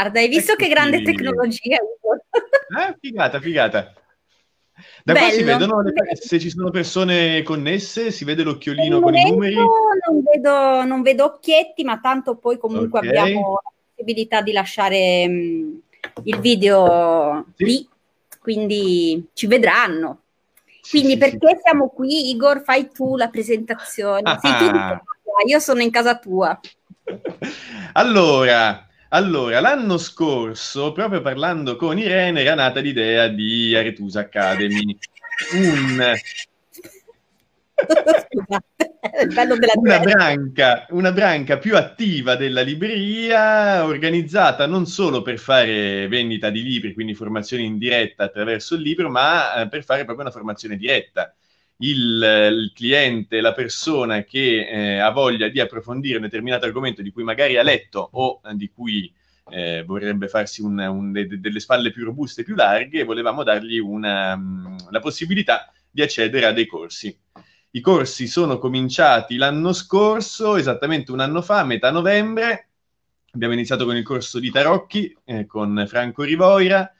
Guarda, hai visto Eccoci. che grande tecnologia? Eh, figata, figata. Da qua si Bello. vedono le- se ci sono persone connesse, si vede l'occhiolino con i numeri. non vedo, non vedo occhietti, ma tanto poi comunque Ok. abbiamo la possibilità di lasciare mh, il video Sì. lì, quindi ci vedranno. Sì, Quindi sì, perché siamo qui, Igor? Fai tu la presentazione. Sì, tu di casa tua, io sono in casa tua. sì. Allora, allora, l'anno scorso, proprio parlando con Irene, era nata l'idea di Aretusa Academy. Un, una branca, una branca più attiva della libreria, organizzata non solo per fare vendita di libri, quindi formazione in diretta attraverso il libro, ma eh, per fare proprio una formazione diretta. Il, eh, il cliente, la persona che eh, ha voglia di approfondire un determinato argomento di cui magari ha letto o eh, di cui eh, vorrebbe farsi un- un- de- de- delle spalle più robuste, più larghe, volevamo dargli una, mh, la possibilità di accedere a dei corsi. I corsi sono cominciati l'anno scorso, esattamente un anno fa, metà novembre. Abbiamo iniziato con il corso di Tarocchi eh, con Franco Rivoira,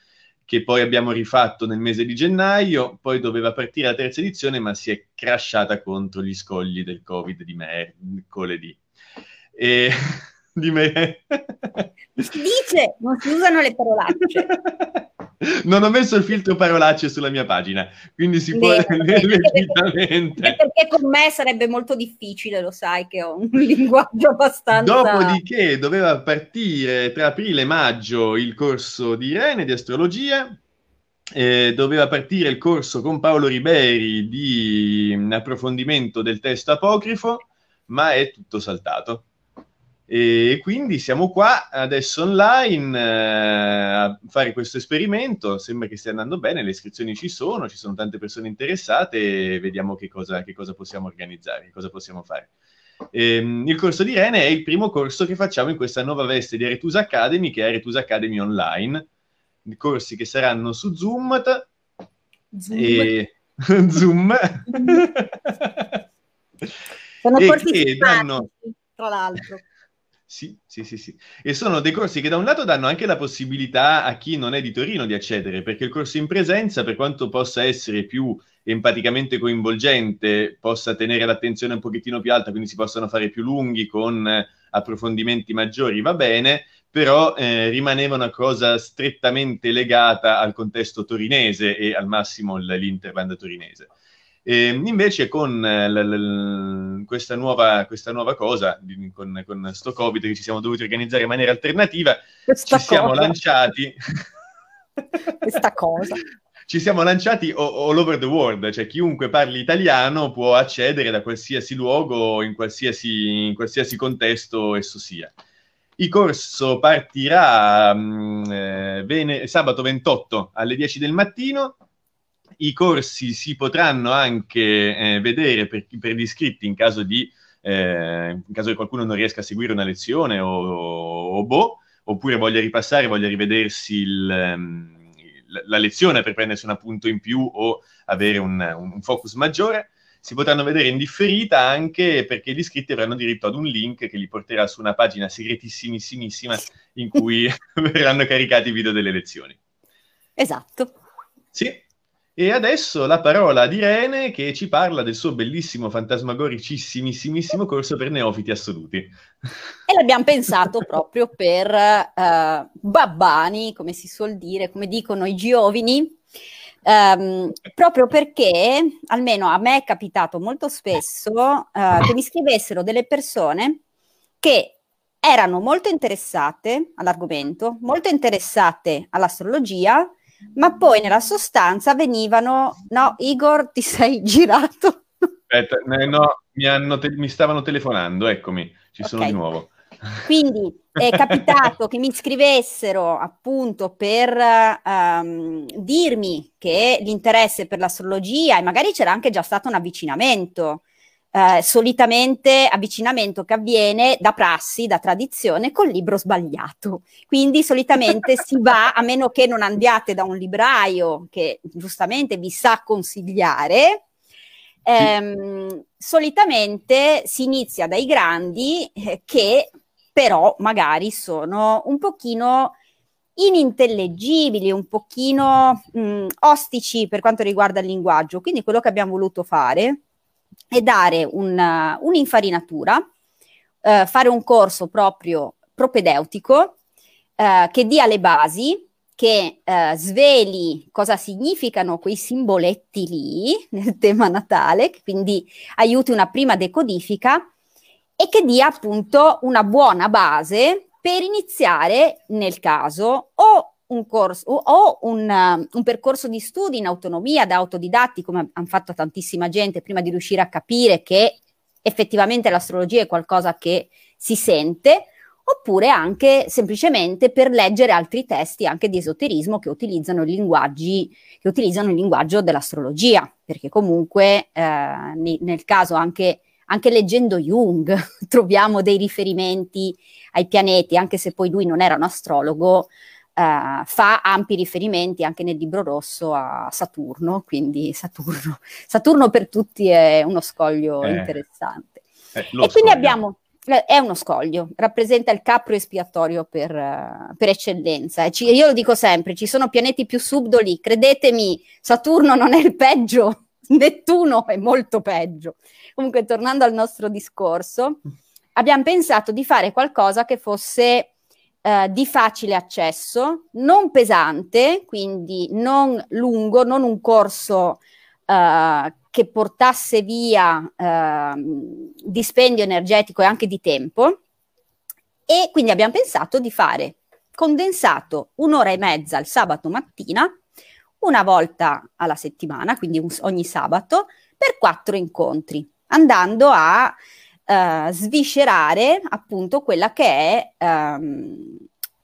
che poi abbiamo rifatto nel mese di gennaio. Poi doveva partire la terza edizione, ma si è crashata contro gli scogli del Covid di mercoledì. E... di me... Si dice, non si usano le parolacce. Non ho messo il filtro parolacce sulla mia pagina, quindi si può legittimamente. Perché con me sarebbe molto difficile, lo sai che ho un linguaggio abbastanza... Dopodiché doveva partire tra aprile e maggio il corso di Irene di astrologia, eh, doveva partire il corso con Paolo Riberi di approfondimento del testo apocrifo, ma è tutto saltato. E quindi siamo qua adesso online eh, a fare questo esperimento. Sembra che stia andando bene, le iscrizioni ci sono, ci sono tante persone interessate e vediamo che cosa, che cosa possiamo organizzare, che cosa possiamo fare. Ehm, il corso di Irene è il primo corso che facciamo in questa nuova veste di Aretusa Academy, che è Aretusa Academy Online. I corsi che saranno su Zoom Zoom. e Zoom. Sono e corsi che danno- tra l'altro. Sì, sì, sì, sì. E sono dei corsi che da un lato danno anche la possibilità a chi non è di Torino di accedere, perché il corso in presenza, per quanto possa essere più empaticamente coinvolgente, possa tenere l'attenzione un pochettino più alta, quindi si possano fare più lunghi con eh, approfondimenti maggiori, va bene, però eh, rimaneva una cosa strettamente legata al contesto torinese e al massimo l- l'Interland torinese. E invece con eh, l- l- questa, nuova, questa nuova cosa, con, con sto Covid che ci siamo dovuti organizzare in maniera alternativa, Questa ci siamo cosa, lanciati. questa cosa. Ci siamo lanciati all over the world, cioè chiunque parli italiano può accedere da qualsiasi luogo, in qualsiasi, in qualsiasi contesto esso sia. Il corso partirà mh, eh, vene- sabato 28 alle 10 del mattino. I corsi si potranno anche eh, vedere per, per gli iscritti in caso, di, eh, in caso che qualcuno non riesca a seguire una lezione o, o boh, oppure voglia ripassare, voglia rivedersi il, ehm, la- la lezione per prendersi un appunto in più o avere un, un focus maggiore. Si potranno vedere in differita anche perché gli iscritti avranno diritto ad un link che li porterà su una pagina segretissimissimissima in cui verranno caricati i video delle lezioni. Esatto. Sì. E adesso la parola ad Irene che ci parla del suo bellissimo, fantasmagoricissimissimo corso per neofiti assoluti. E l'abbiamo pensato proprio per eh, babbani, come si suol dire, come dicono i giovani, ehm, proprio perché, almeno a me è capitato molto spesso, eh, che mi scrivessero delle persone che erano molto interessate all'argomento, molto interessate all'astrologia, ma poi nella sostanza venivano, no, Igor, ti sei girato. Aspetta, no, mi, hanno te- mi stavano telefonando, eccomi, ci sono Ok. di nuovo. Quindi è capitato che mi scrivessero appunto per ehm, dirmi che l'interesse per l'astrologia e magari c'era anche già stato un avvicinamento, eh, solitamente avvicinamento che avviene da prassi, da tradizione, col libro sbagliato. Quindi solitamente si va, a meno che non andiate da un libraio che giustamente vi sa consigliare, ehm, solitamente si inizia dai grandi eh, che però magari sono un pochino inintellegibili, un pochino mh, ostici per quanto riguarda il linguaggio. Quindi quello che abbiamo voluto fare è dare una, un'infarinatura, eh, fare un corso proprio propedeutico eh, che dia le basi, che eh, sveli cosa significano quei simboletti lì nel tema natale, quindi aiuti una prima decodifica e che dia appunto una buona base per iniziare nel caso o un corso o un, uh, un, percorso di studi in autonomia da autodidatti, come hanno fatto tantissima gente, prima di riuscire a capire che effettivamente l'astrologia è qualcosa che si sente, oppure anche semplicemente per leggere altri testi anche di esoterismo che utilizzano, linguaggi, che utilizzano il linguaggio dell'astrologia, perché comunque eh, nel caso anche anche leggendo Jung troviamo dei riferimenti ai pianeti, anche se poi lui non era un astrologo, Uh, fa ampi riferimenti anche nel libro rosso a Saturno, quindi Saturno, Saturno per tutti è uno scoglio eh, interessante. Eh, e scoglio. quindi abbiamo, eh, è uno scoglio, rappresenta il capro espiatorio per, uh, per eccellenza. Ci, io lo dico sempre, ci sono pianeti più subdoli, credetemi, Saturno non è il peggio, Nettuno è molto peggio. Comunque, tornando al nostro discorso, abbiamo pensato di fare qualcosa che fosse eh, di facile accesso, non pesante, quindi non lungo, non un corso eh, che portasse via eh, dispendio energetico e anche di tempo. E quindi abbiamo pensato di fare condensato un'ora e mezza il sabato mattina, una volta alla settimana, quindi un, ogni sabato, per quattro incontri andando a uh, sviscerare appunto quella che è um,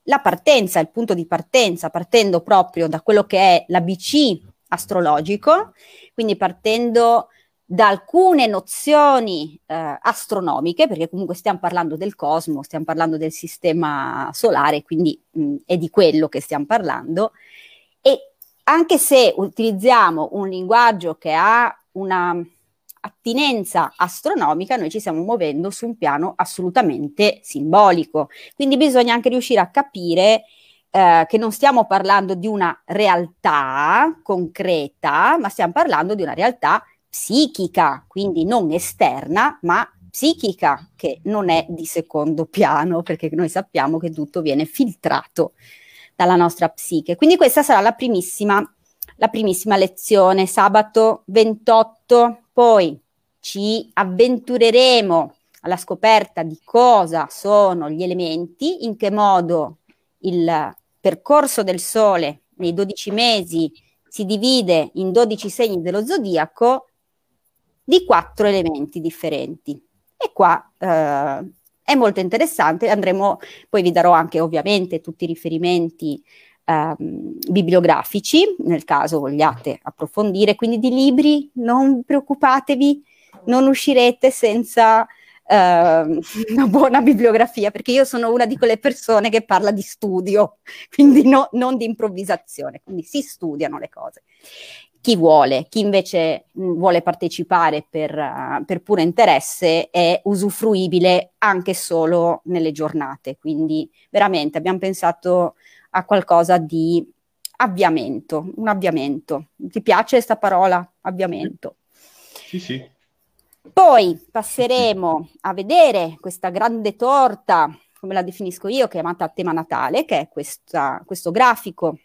la partenza, il punto di partenza, partendo proprio da quello che è l'ABC astrologico, quindi partendo da alcune nozioni eh, astronomiche, perché comunque stiamo parlando del cosmo, stiamo parlando del sistema solare, quindi mh, è di quello che stiamo parlando. E anche se utilizziamo un linguaggio che ha una attinenza astronomica, noi ci stiamo muovendo su un piano assolutamente simbolico. Quindi bisogna anche riuscire a capire eh, che non stiamo parlando di una realtà concreta, ma stiamo parlando di una realtà psichica, quindi non esterna, ma psichica, che non è di secondo piano, perché noi sappiamo che tutto viene filtrato dalla nostra psiche. Quindi questa sarà la primissima, la primissima lezione, sabato 28 poi ci avventureremo alla scoperta di cosa sono gli elementi, in che modo il percorso del Sole nei 12 mesi si divide in 12 segni dello zodiaco di quattro elementi differenti. E qua eh, è molto interessante, andremo, poi vi darò anche ovviamente tutti i riferimenti ehm, bibliografici, nel caso vogliate approfondire, quindi di libri non preoccupatevi, non uscirete senza Uh, una buona bibliografia, perché io sono una di quelle persone che parla di studio, quindi no, non di improvvisazione, quindi si studiano le cose. Chi vuole, chi invece vuole partecipare per, uh, per puro interesse è usufruibile anche solo nelle giornate, quindi veramente abbiamo pensato a qualcosa di avviamento, un avviamento. Ti piace questa parola? Avviamento. Sì, sì. Poi passeremo a vedere questa grande torta, come la definisco io, chiamata tema natale, che è questa, questo grafico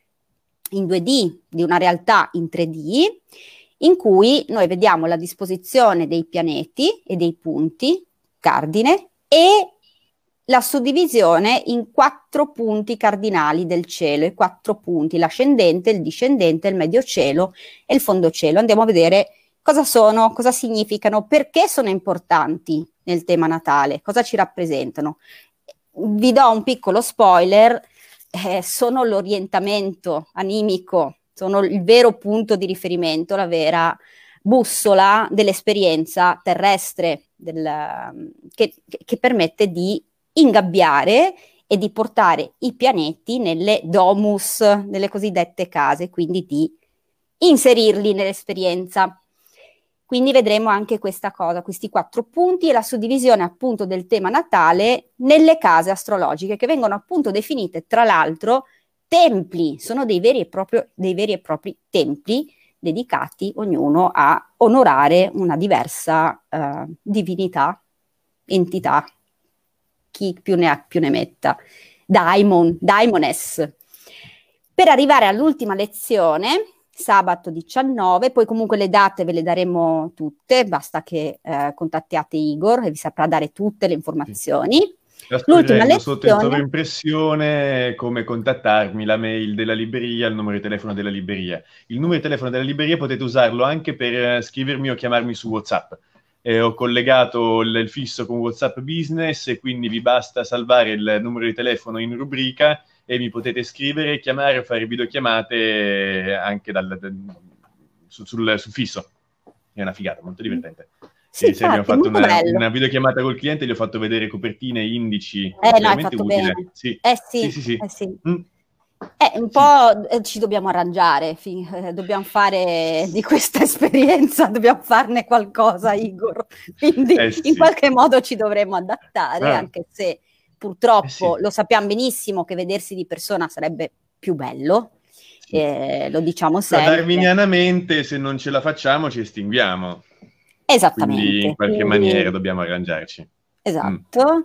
in 2D di una realtà in 3D, in cui noi vediamo la disposizione dei pianeti e dei punti cardine e la suddivisione in quattro punti cardinali del cielo, i quattro punti, l'ascendente, il discendente, il medio cielo e il fondo cielo. Andiamo a vedere cosa sono, cosa significano, perché sono importanti nel tema natale, cosa ci rappresentano. Vi do un piccolo spoiler, eh, sono l'orientamento animico, sono il vero punto di riferimento, la vera bussola dell'esperienza terrestre del, che, che permette di ingabbiare e di portare i pianeti nelle domus, nelle cosiddette case, quindi di inserirli nell'esperienza. Quindi vedremo anche questa cosa, questi quattro punti e la suddivisione appunto del tema natale nelle case astrologiche che vengono appunto definite tra l'altro templi, sono dei veri e, proprio, dei veri e propri templi dedicati ognuno a onorare una diversa uh, divinità, entità, chi più ne ha più ne metta, daimon, daimones. Per arrivare all'ultima lezione, sabato 19, poi comunque le date ve le daremo tutte, basta che eh, contattiate Igor e vi saprà dare tutte le informazioni. L'ultima lezione... sotto in sovraimpressione come contattarmi, la mail della libreria, il numero di telefono della libreria. Il numero di telefono della libreria potete usarlo anche per eh, scrivermi o chiamarmi su WhatsApp. Eh, ho collegato il, il fisso con WhatsApp Business e quindi vi basta salvare il numero di telefono in rubrica e mi potete scrivere, chiamare o fare videochiamate anche dal, sul, sul, sul, fisso. È una figata, molto divertente. Sì, infatti, abbiamo fatto una, una, videochiamata col cliente, gli ho fatto vedere copertine, indici. Eh, no, hai fatto utile. bene. Sì. Eh sì, sì, sì, sì. Eh, sì. Mm. Eh, un po' eh, ci dobbiamo arrangiare, fi- eh, dobbiamo fare di questa esperienza, dobbiamo farne qualcosa, Igor. Quindi eh, sì. in qualche modo ci dovremo adattare, ah. anche se purtroppo eh sì. lo sappiamo benissimo che vedersi di persona sarebbe più bello, sì. eh, lo diciamo sempre. Darwinianamente se non ce la facciamo ci estinguiamo. Esattamente. Quindi in qualche Quindi... maniera dobbiamo arrangiarci. Esatto. Mm.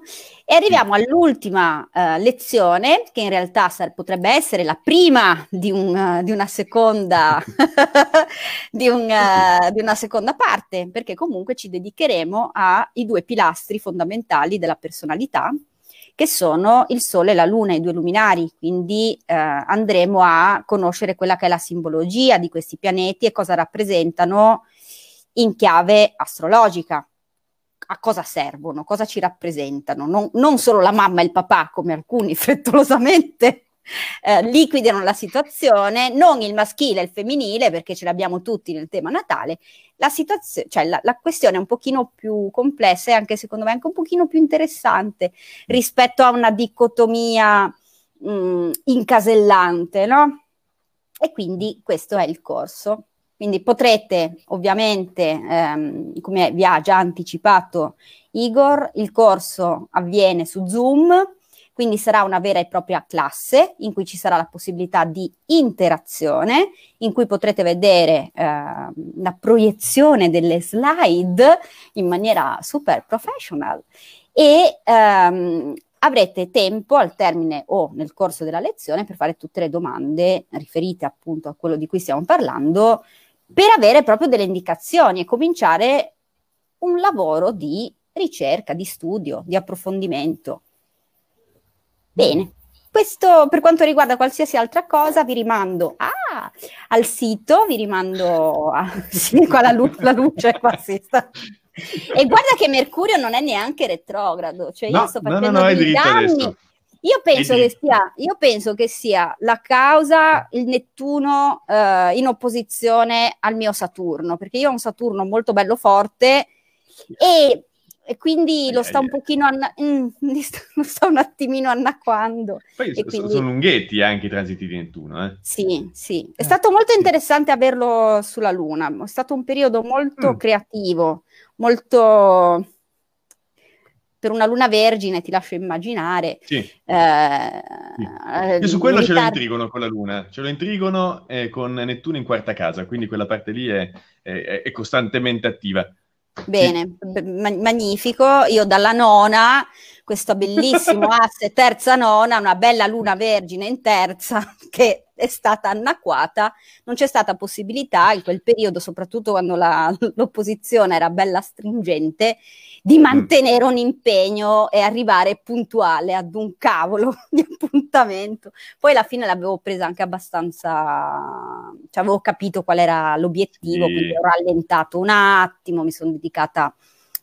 E arriviamo all'ultima uh, lezione, che in realtà sar- potrebbe essere la prima di, un, uh, di una, seconda, di, un, uh, di una seconda parte, perché comunque ci dedicheremo ai due pilastri fondamentali della personalità, che sono il Sole e la Luna, i due luminari. Quindi eh, andremo a conoscere quella che è la simbologia di questi pianeti e cosa rappresentano in chiave astrologica. A cosa servono, cosa ci rappresentano, non, non solo la mamma e il papà, come alcuni frettolosamente eh, liquidano la situazione, non il maschile e il femminile, perché ce l'abbiamo tutti nel tema natale, la, situazione, cioè la, la questione è un pochino più complessa e anche secondo me anche un pochino più interessante rispetto a una dicotomia mh, mm, incasellante, no? E quindi questo è il corso. Quindi potrete ovviamente, ehm, come vi ha già anticipato Igor, il corso avviene su Zoom, quindi sarà una vera e propria classe in cui ci sarà la possibilità di interazione, in cui potrete vedere eh, la proiezione delle slide in maniera super professional e ehm, avrete tempo al termine o nel corso della lezione per fare tutte le domande riferite appunto a quello di cui stiamo parlando per avere proprio delle indicazioni e cominciare un lavoro di ricerca, di studio, di approfondimento. Bene, questo per quanto riguarda qualsiasi altra cosa vi rimando ah, al sito, vi rimando a, sì, qua la, lu- la luce qua si sta. E guarda che Mercurio non è neanche retrogrado, cioè no, io sto facendo no, no, no, danni. Io penso, che sia, io penso che sia la causa il Nettuno eh, in opposizione al mio Saturno, perché io ho un Saturno molto bello forte e e quindi lo sta un pochino anna- mm, lo sta un attimino annacquando. Poi so, quindi... sono lunghetti anche i transiti di Nettuno. Eh? Sì, sì. È stato molto interessante averlo sulla Luna. È stato un periodo molto mm. creativo, molto... Per una luna vergine ti lascio immaginare. Sì. Eh, sì. Io su quello militar... ce lo intrigono con la luna, ce lo intrigono eh, con Nettuno in quarta casa, quindi quella parte lì è, è, è costantemente attiva. Bene, sì. magnifico. Io dalla nona, questo bellissimo asse terza nona, una bella luna vergine in terza che è stata anacquata. Non c'è stata possibilità in quel periodo, soprattutto quando la, l'opposizione era bella stringente, di mm. mantenere un impegno e arrivare puntuale ad un cavolo di appuntamento. Poi alla fine l'avevo presa anche abbastanza, cioè avevo capito qual era l'obiettivo, sì. quindi ho rallentato un attimo, mi sono dedicata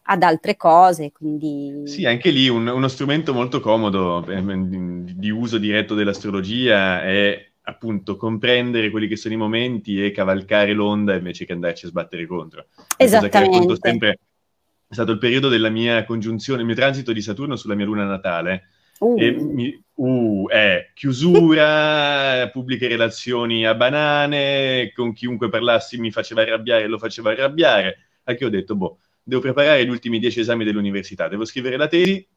ad altre cose. Quindi... Sì, anche lì un, uno strumento molto comodo eh, di uso diretto dell'astrologia è appunto comprendere quelli che sono i momenti e cavalcare l'onda invece che andarci a sbattere contro. Esattamente. sempre è stato il periodo della mia congiunzione, il mio transito di Saturno sulla mia luna natale. Uh. E mi, uh, è chiusura, pubbliche relazioni a banane, con chiunque parlassi mi faceva arrabbiare, lo faceva arrabbiare, a che ho detto, boh, devo preparare gli ultimi dieci esami dell'università, devo scrivere la tesi,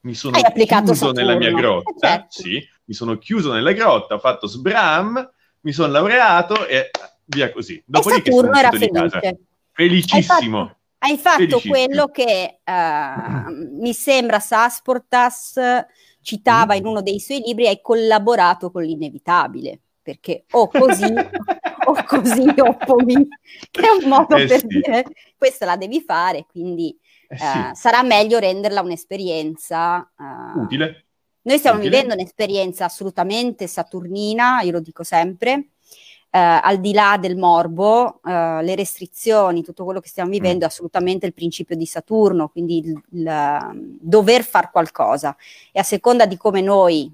mi sono chiuso Saturno. nella mia grotta, certo. sì, mi sono chiuso nella grotta, ho fatto sbram, mi sono laureato e via così. Dopodiché sono era felice. Casa. Felicissimo. Hai fatto, hai fatto quello che uh, mi sembra Sasportas citava mm. in uno dei suoi libri, hai collaborato con l'inevitabile, perché o così o così o poi, che è un modo eh per sì. dire questa la devi fare, quindi eh sì. uh, sarà meglio renderla un'esperienza uh, utile. Noi stiamo utile. vivendo un'esperienza assolutamente saturnina, io lo dico sempre, eh, al di là del morbo, eh, le restrizioni, tutto quello che stiamo vivendo è assolutamente il principio di Saturno, quindi il, il dover fare qualcosa. E a seconda di come noi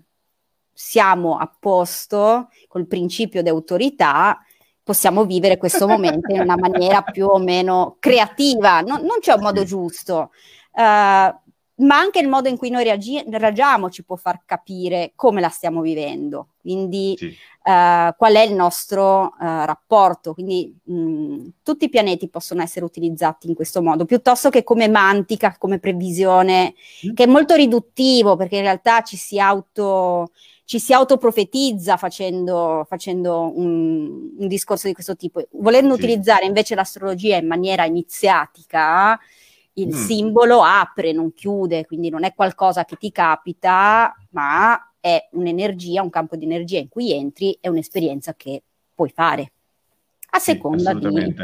siamo a posto col principio di autorità, possiamo vivere questo momento in una maniera più o meno creativa. Non, non c'è un modo giusto. Uh, ma anche il modo in cui noi reagi- reagiamo ci può far capire come la stiamo vivendo, quindi sì. uh, qual è il nostro uh, rapporto. Quindi mh, tutti i pianeti possono essere utilizzati in questo modo, piuttosto che come mantica, come previsione, mm. che è molto riduttivo perché in realtà ci si auto ci si autoprofetizza facendo, facendo un, un, discorso di questo tipo. Volendo sì. utilizzare invece l'astrologia in maniera iniziatica, il mm. simbolo apre, non chiude, quindi non è qualcosa che ti capita, ma è un'energia, un campo di energia in cui entri, è un'esperienza che puoi fare. A seconda sì, di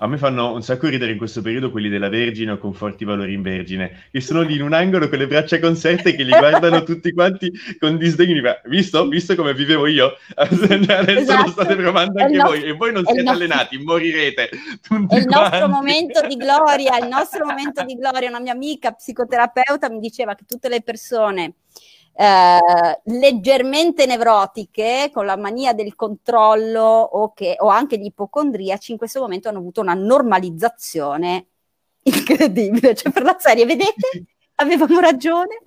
a me fanno un sacco ridere in questo periodo quelli della Vergine o con forti valori in Vergine, che sono lì in un angolo con le braccia conserte che li guardano tutti quanti con disdegno. Visto? Visto come vivevo io? Adesso esatto. lo state provando anche nostro, voi e voi non siete no... allenati, morirete. È il quanti. nostro momento di gloria, il nostro momento di gloria. Una mia amica psicoterapeuta mi diceva che tutte le persone eh, leggermente nevrotiche, con la mania del controllo o, che, o anche gli ipocondriaci, in questo momento hanno avuto una normalizzazione incredibile. Cioè, per la serie, vedete? Avevamo ragione,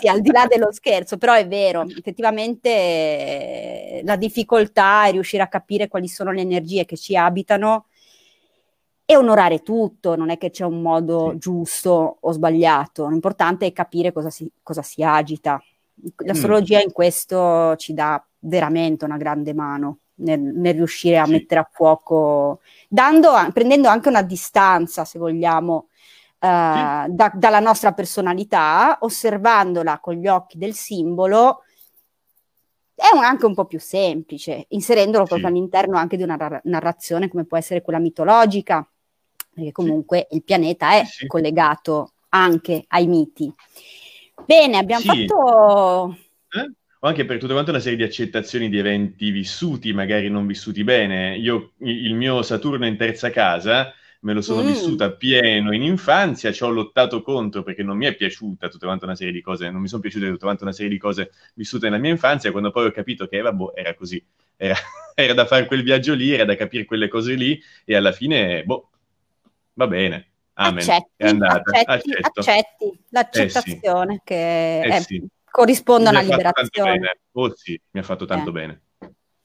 sì, al di là dello scherzo, però è vero, effettivamente eh, la difficoltà è riuscire a capire quali sono le energie che ci abitano e onorare tutto, non è che c'è un modo sì. giusto o sbagliato, l'importante è capire cosa si, cosa si agita. L'astrologia mm. in questo ci dà veramente una grande mano nel, nel riuscire a sì. mettere a fuoco, dando, prendendo anche una distanza, se vogliamo, uh, sì. da, dalla nostra personalità, osservandola con gli occhi del simbolo, è un, anche un po' più semplice, inserendolo proprio all'interno anche di una ra- narrazione come può essere quella mitologica, perché comunque il pianeta è collegato anche ai miti. Bene, abbiamo sì. fatto... Eh? O anche per tutta quanta una serie di accettazioni di eventi vissuti, magari non vissuti bene. Io, il mio Saturno in terza casa, me lo sono mm. vissuta pieno in infanzia, ci ho lottato contro perché non mi è piaciuta tutta quanta una serie di cose, non mi sono piaciute tutta quanta una serie di cose vissute nella mia infanzia, quando poi ho capito che vabbè, era così, era, era da fare quel viaggio lì, era da capire quelle cose lì, e alla fine, boh, va bene. Amen. Accetti, accetti, accetti, l'accettazione eh sì. che eh è, sì. corrisponde a una liberazione. Oh sì, mi ha fatto tanto eh. bene.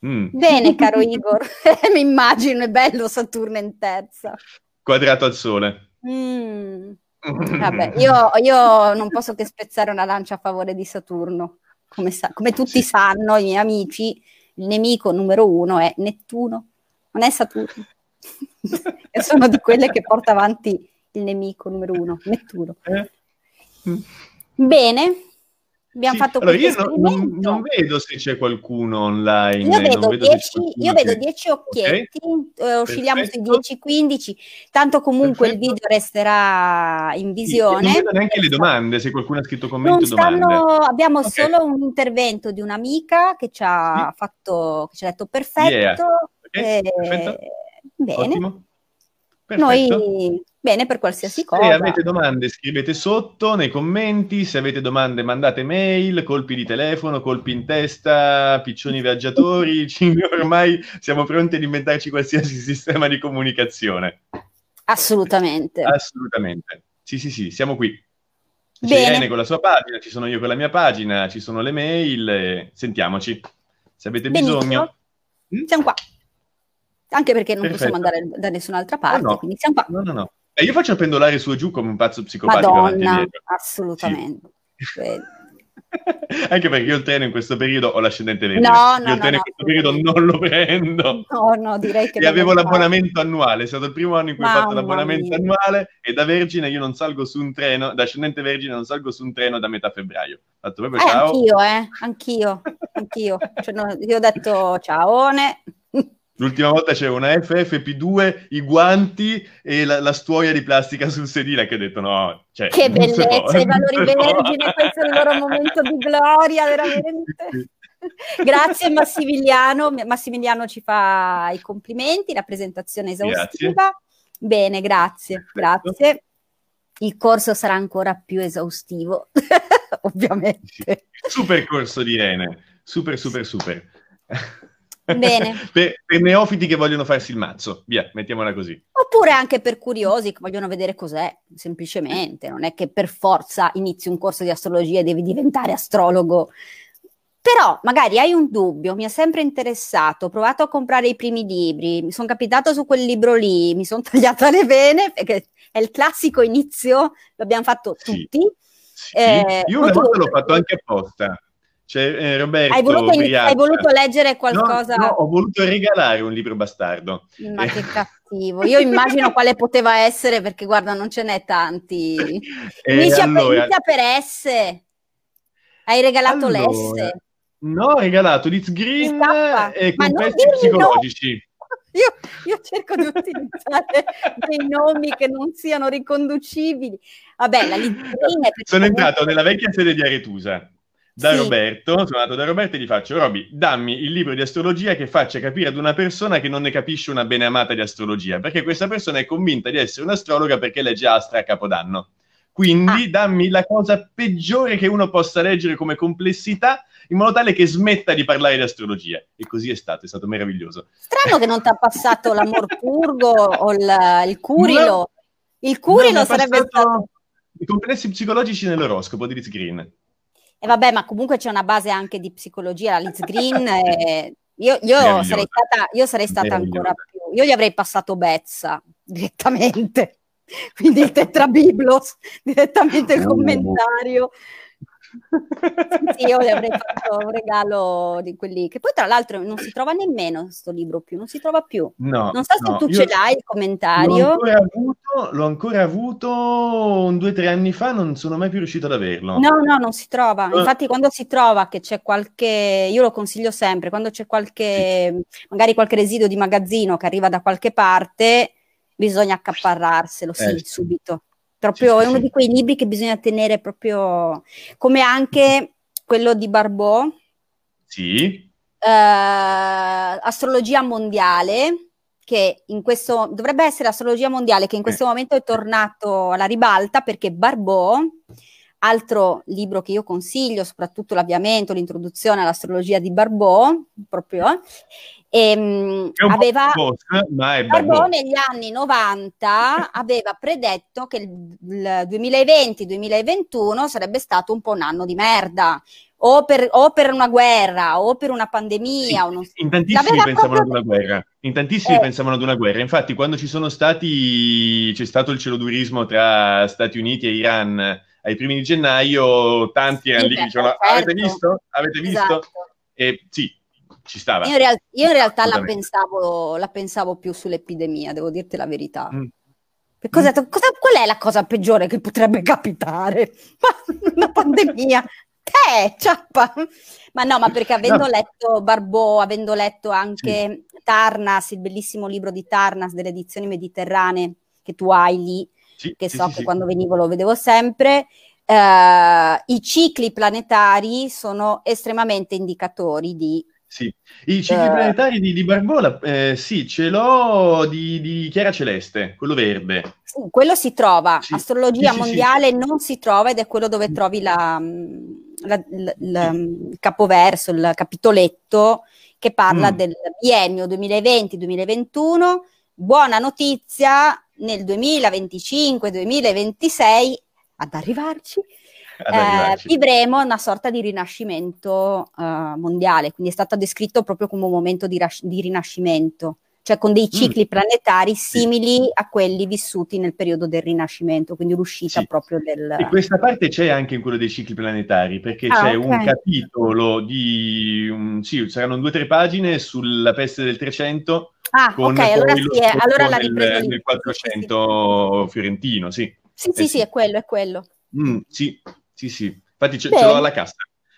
Mm. Bene, caro Igor, mi immagino, è bello Saturno in terza. Quadrato al sole. Mm. Vabbè, io, io, non posso che spezzare una lancia a favore di Saturno. Come, sa- come tutti sì. sanno, i miei amici, il nemico numero uno è Nettuno, non è Saturno. E sono di quelle che porta avanti il nemico numero uno, Nettuno. Eh? Bene, abbiamo sì. fatto allora, io non, non, vedo se c'è qualcuno online. Io vedo, vedo 10, io vedo 10 occhietti, okay. eh, oscilliamo sui 10-15, tanto comunque Perfetto. il video resterà in visione. Sì, non vedo neanche le domande, se qualcuno ha scritto commenti stanno, Abbiamo okay. solo un intervento di un'amica che ci ha sì. fatto, che ci ha detto perfetto. Yeah. Okay. Eh, Perfetto. Bene. Ottimo. Noi bene per qualsiasi cosa. Se avete domande scrivete sotto nei commenti, se avete domande mandate mail, colpi di telefono, colpi in testa, piccioni viaggiatori, ormai siamo pronti ad inventarci qualsiasi sistema di comunicazione. Assolutamente. Assolutamente. Sì, sì, sì, siamo qui. C'è Irene con la sua pagina, ci sono io con la mia pagina, ci sono le mail, sentiamoci. Se avete Benissimo. bisogno. Siamo qua. Anche perché non Perfetto. possiamo andare da nessun'altra parte, no, no. quindi siamo qua. No, no, no. E io faccio pendolare su e giù come un pazzo psicopatico. Madonna, assolutamente. Sì. Anche perché io il treno in questo periodo ho l'ascendente verde. No, no, io il treno no, in questo periodo non lo prendo. No, no, direi che... E avevo l'abbonamento annuale, è stato il primo anno in cui Mamma ho fatto l'abbonamento mia. annuale e da Vergine io non salgo su un treno, da ascendente Vergine non salgo su un treno da metà febbraio. Ho fatto proprio eh, ciao. Anch'io, eh, anch'io, anch'io. Cioè, no, io ho detto ciaone. L'ultima volta c'era una FFP2, i guanti e la, la, stuoia di plastica sul sedile che ha detto no. Cioè, che bellezza, i valori vergine, questo è il loro momento di gloria, veramente. Grazie Massimiliano, Massimiliano ci fa i complimenti, la presentazione esaustiva. Grazie. Bene, grazie, grazie. Il corso sarà ancora più esaustivo, ovviamente. Super corso di Irene, super, super, super. Bene. per, per, neofiti che vogliono farsi il mazzo, via, mettiamola così. Oppure anche per curiosi che vogliono vedere cos'è, semplicemente. Non è che per forza inizi un corso di astrologia e devi diventare astrologo. Però magari hai un dubbio, mi ha sempre interessato, ho provato a comprare i primi libri, mi sono capitato su quel libro lì, mi sono tagliata le vene, perché è il classico inizio, l'abbiamo fatto tutti. Sì. Eh, Io una volta l'ho fatto anche apposta. C'è eh, Roberto. Hai voluto, hai voluto, leggere qualcosa? No, no, ho voluto regalare un libro bastardo. Ma che cattivo. Io immagino quale poteva essere perché guarda, non ce n'è tanti. Inizia, allora... per, inizia per S. Hai regalato allora... l'S. No, ho regalato Liz Green e confessi psicologici. No. Io, io, cerco di utilizzare dei nomi che non siano riconducibili. Vabbè, la Liz Green è Sono entrato nella vecchia sede di Aretusa da sì. Roberto, sono andato da Roberto e gli faccio, Roby, dammi il libro di astrologia che faccia capire ad una persona che non ne capisce una beneamata di astrologia, perché questa persona è convinta di essere un'astrologa perché legge Astra a Capodanno. Quindi ah. dammi la cosa peggiore che uno possa leggere come complessità in modo tale che smetta di parlare di astrologia. E così è stato, è stato meraviglioso. Strano che non ti ha passato l'amor purgo o il, il curilo. No, il curilo sarebbe stato... I complessi psicologici nell'oroscopo di Liz Green. E vabbè, ma comunque c'è una base anche di psicologia, Liz Green. eh, io, io sarei stata, io sarei stata ancora più. Io gli avrei passato Bezza direttamente. Quindi il tetrabiblos, direttamente il commentario sì, io le avrei fatto un regalo di quelli che poi tra l'altro non si trova nemmeno questo libro più, non si trova più. No, non so no, se tu ce l'hai il commentario. L'ho ancora, avuto, l'ho ancora avuto un due o tre anni fa, non sono mai più riuscito ad averlo. No, no, non si trova. Infatti quando si trova che c'è qualche, io lo consiglio sempre, quando c'è qualche, sì. magari qualche residuo di magazzino che arriva da qualche parte, bisogna accaparrarselo, sì, eh. subito. Proprio sì, è uno sì. di quei libri che bisogna tenere proprio come anche quello di Barbò. Sì. Uh, astrologia mondiale, che in questo dovrebbe essere astrologia mondiale, che in questo eh. momento è tornato alla ribalta perché Barbò, altro libro che io consiglio, soprattutto l'avviamento, l'introduzione all'astrologia di Barbò, proprio, e, um, aveva, Barbò negli anni 90 aveva predetto che il, il 2020-2021 sarebbe stato un po' un anno di merda o per, o per una guerra o per una pandemia. Sì, in tantissimi pensavano proprio... ad una guerra. In tantissimi eh. pensavano ad una guerra. Infatti, quando ci sono stati, c'è stato il celodurismo tra Stati Uniti e Iran ai primi di gennaio, tanti erano sì, lì che dicevano: certo. Avete visto? Avete visto? Esatto. E sì, ci stava. Io in, real- io in realtà la pensavo, la pensavo, più sull'epidemia, devo dirti la verità. Mm. Cosa, mm. cosa, qual è la cosa peggiore che potrebbe capitare? Una pandemia. Eh, ciappa! Ma no, ma perché avendo no. letto Barbò, avendo letto anche sì. Tarnas, il bellissimo libro di Tarnas delle edizioni mediterranee che tu hai lì, sì, che sì, so che quando venivo lo vedevo sempre, eh, i cicli planetari sono estremamente indicatori di sì, i cicli uh, planetari di, di Barbola, eh, sì, ce l'ho di, di, Chiara Celeste, quello verde. Sì, quello si trova, sì. astrologia sì, mondiale non si trova ed è quello dove trovi la, la, la, la il capoverso, il capitoletto che parla mm. del biennio 2020-2021. Buona notizia, nel 2025-2026 ad arrivarci eh, vivremo una sorta di rinascimento uh, mondiale, quindi è stato descritto proprio come un momento di, ras- di rinascimento cioè con dei cicli mm. planetari simili sì. a quelli vissuti nel periodo del Rinascimento, quindi l'uscita sì. proprio del... E questa parte c'è anche in quello dei cicli planetari, perché ah, c'è okay. un capitolo di... Um, sì, saranno due o tre pagine sulla peste del 300 Ah, ok, allora sì, è, allora la ripresa nel, nel 400 sì, fiorentino, sì. Sì, sì, eh, sì, è quello, è quello. Mm, sì, sì, sì. Infatti ce, ce l'ho alla cassa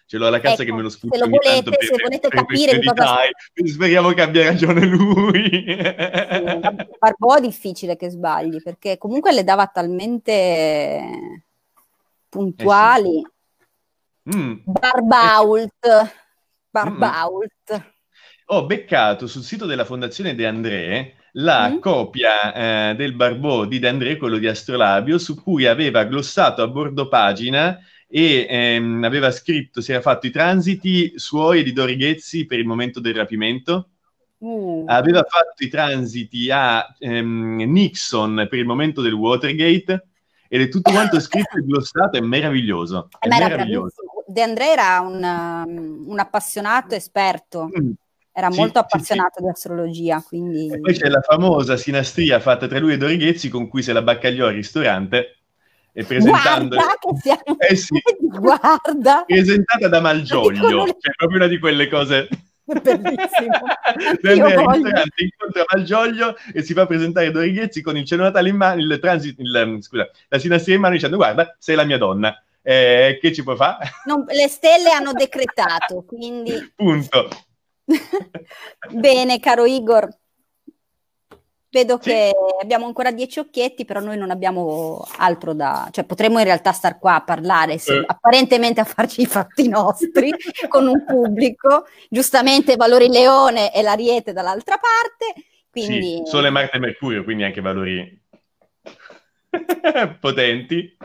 ce l'ho alla casa ecco, che me lo sputo se lo volete, se per, volete per capire di cosa speriamo che abbia ragione lui Barbò è difficile che sbagli perché comunque le dava talmente puntuali eh sì. mm. Barbault Barbault mm. ho beccato sul sito della fondazione De André la mm. copia eh, del Barbò di De André, quello di Astrolabio, su cui aveva glossato a bordo pagina e ehm, aveva scritto, si era fatto i transiti suoi e di Dorighezzi per il momento del rapimento. Uh. Aveva fatto i transiti a ehm, Nixon per il momento del Watergate ed è tutto quanto scritto e glossato, è meraviglioso. È meraviglioso. De André era un, um, un appassionato esperto. Mm. Era sì, molto appassionato sì, sì. di astrologia, quindi... E poi c'è la famosa sinastria fatta tra lui e Dorighezzi con cui se la baccagliò al ristorante e presentando... Guarda che siamo... Eh sì, guarda! Presentata da Malgioglio, le... cioè proprio una di quelle cose... Bellissimo. ristorante incontra Malgioglio e si fa presentare Dorighezzi con il cielo natale in mano, il transito, il, scusa, la sinastria in mano dicendo guarda, sei la mia donna. Eh, che ci può fare? le stelle hanno decretato, quindi... Punto. Bene, caro Igor, Vedo sì. che abbiamo ancora dieci occhietti, però noi non abbiamo altro da... cioè potremmo in realtà star qua a parlare, se, eh. apparentemente a farci i fatti nostri, con un pubblico, giustamente Valori Leone e l'Ariete dall'altra parte, quindi... Sì, Sole, Marte e Mercurio, quindi anche valori potenti.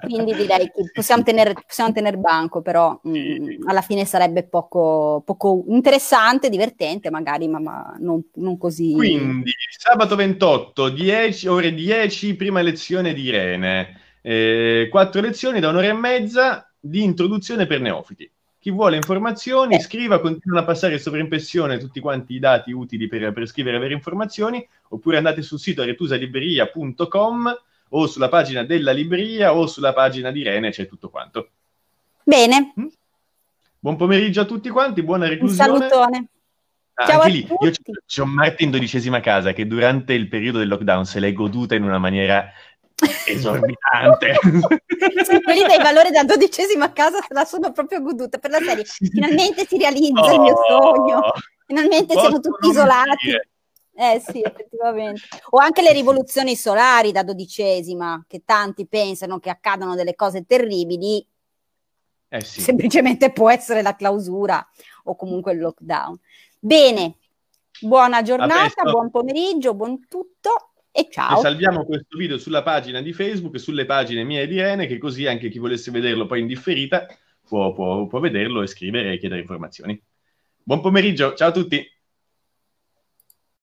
Quindi direi che possiamo tenere, possiamo tenere banco, però mh, mm, alla fine sarebbe poco, poco interessante, divertente magari, ma, ma non, non, così. Quindi sabato 28, 10, ore 10, prima lezione di Irene. Eh, quattro lezioni da un'ora e mezza di introduzione per neofiti. Chi vuole informazioni, eh. scriva, continuano a passare sopra impressione tutti quanti i dati utili per, per scrivere e avere informazioni, oppure andate sul sito retusaliberia.com o sulla pagina della libreria o sulla pagina di Rene, c'è tutto quanto. Bene. Mm? Buon pomeriggio a tutti quanti, buona reclusione. Un salutone. Ah, Ciao anche lì, io c'ho Marta in dodicesima casa che durante il periodo del lockdown se l'è goduta in una maniera esorbitante. sì, quelli dei valori da dodicesima casa se la sono proprio goduta per la serie. Finalmente si realizza oh, il mio sogno. Finalmente siamo tutti isolati. Dire. Eh sì, effettivamente. O anche le rivoluzioni solari da dodicesima, che tanti pensano che accadano delle cose terribili. Eh sì. Semplicemente può essere la clausura o comunque il lockdown. Bene, buona giornata, buon pomeriggio, buon tutto e ciao. E salviamo questo video sulla pagina di Facebook e sulle pagine mie e di Irene, che così anche chi volesse vederlo poi in differita può, può, può vederlo e scrivere e chiedere informazioni. Buon pomeriggio, ciao a tutti.